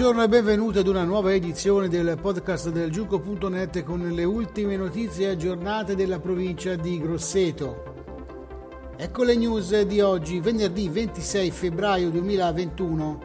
Buongiorno e benvenuti ad una nuova edizione del podcast del Giuco.net con le ultime notizie aggiornate della provincia di Grosseto. Ecco le news di oggi, venerdì 26 febbraio 2021.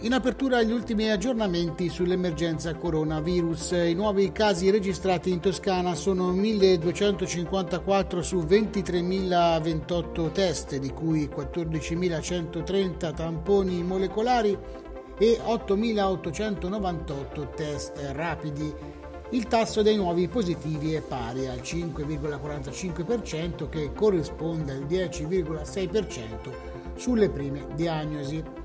In apertura gli ultimi aggiornamenti sull'emergenza coronavirus. I nuovi casi registrati in Toscana sono 1254 su 23.028 test, di cui 14.130 tamponi molecolari e 8.898 test rapidi. Il tasso dei nuovi positivi è pari al 5,45% che corrisponde al 10,6% sulle prime diagnosi.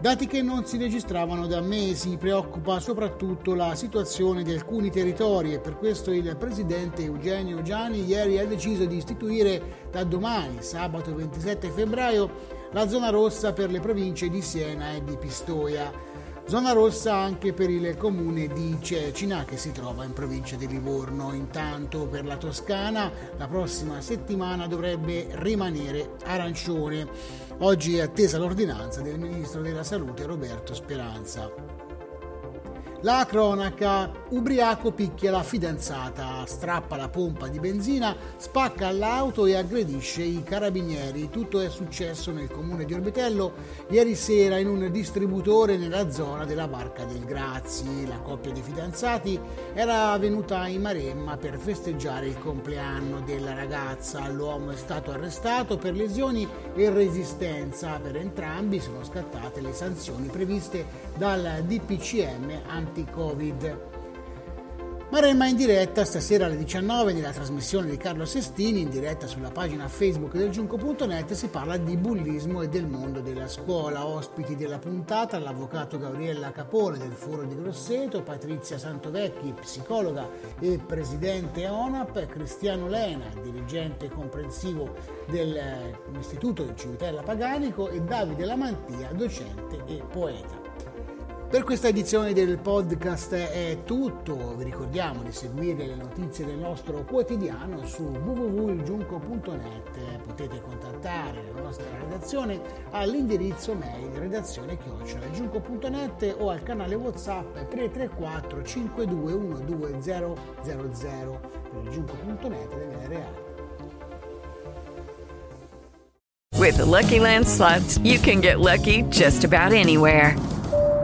Dati che non si registravano da mesi, preoccupa soprattutto la situazione di alcuni territori e per questo il presidente Eugenio Giani ieri ha deciso di istituire da domani, sabato 27 febbraio, la zona rossa per le province di Siena e di Pistoia. Zona rossa anche per il comune di Cecina che si trova in provincia di Livorno. Intanto per la Toscana la prossima settimana dovrebbe rimanere arancione. Oggi è attesa l'ordinanza del ministro della Salute Roberto Speranza. La cronaca, ubriaco picchia la fidanzata, strappa la pompa di benzina, spacca l'auto e aggredisce i carabinieri. Tutto è successo nel comune di Orbitello ieri sera in un distributore nella zona della Barca del Grazi. La coppia di fidanzati era venuta in Maremma per festeggiare il compleanno della ragazza. L'uomo è stato arrestato per lesioni e resistenza. Per entrambi sono scattate le sanzioni previste dal DPCM anti-Covid. Maremma in diretta stasera alle 19 nella trasmissione di Carlo Sestini, in diretta sulla pagina Facebook del Giunco.net si parla di bullismo e del mondo della scuola. Ospiti della puntata l'avvocato Gabriella Capone del Foro di Grosseto, Patrizia Santovecchi, psicologa e presidente ONAP, Cristiano Lena, dirigente comprensivo dell'Istituto del Civitella Paganico e Davide Lamantia, docente e poeta. Per questa edizione del podcast è tutto, vi ricordiamo di seguire le notizie del nostro quotidiano su www.giunco.net, potete contattare la nostra redazione all'indirizzo mail redazione chiocciolagiunco.net o al canale Whatsapp 334 5212 000 per giunco.net deve reale. With the Lucky Land slots, you can get lucky just about anywhere.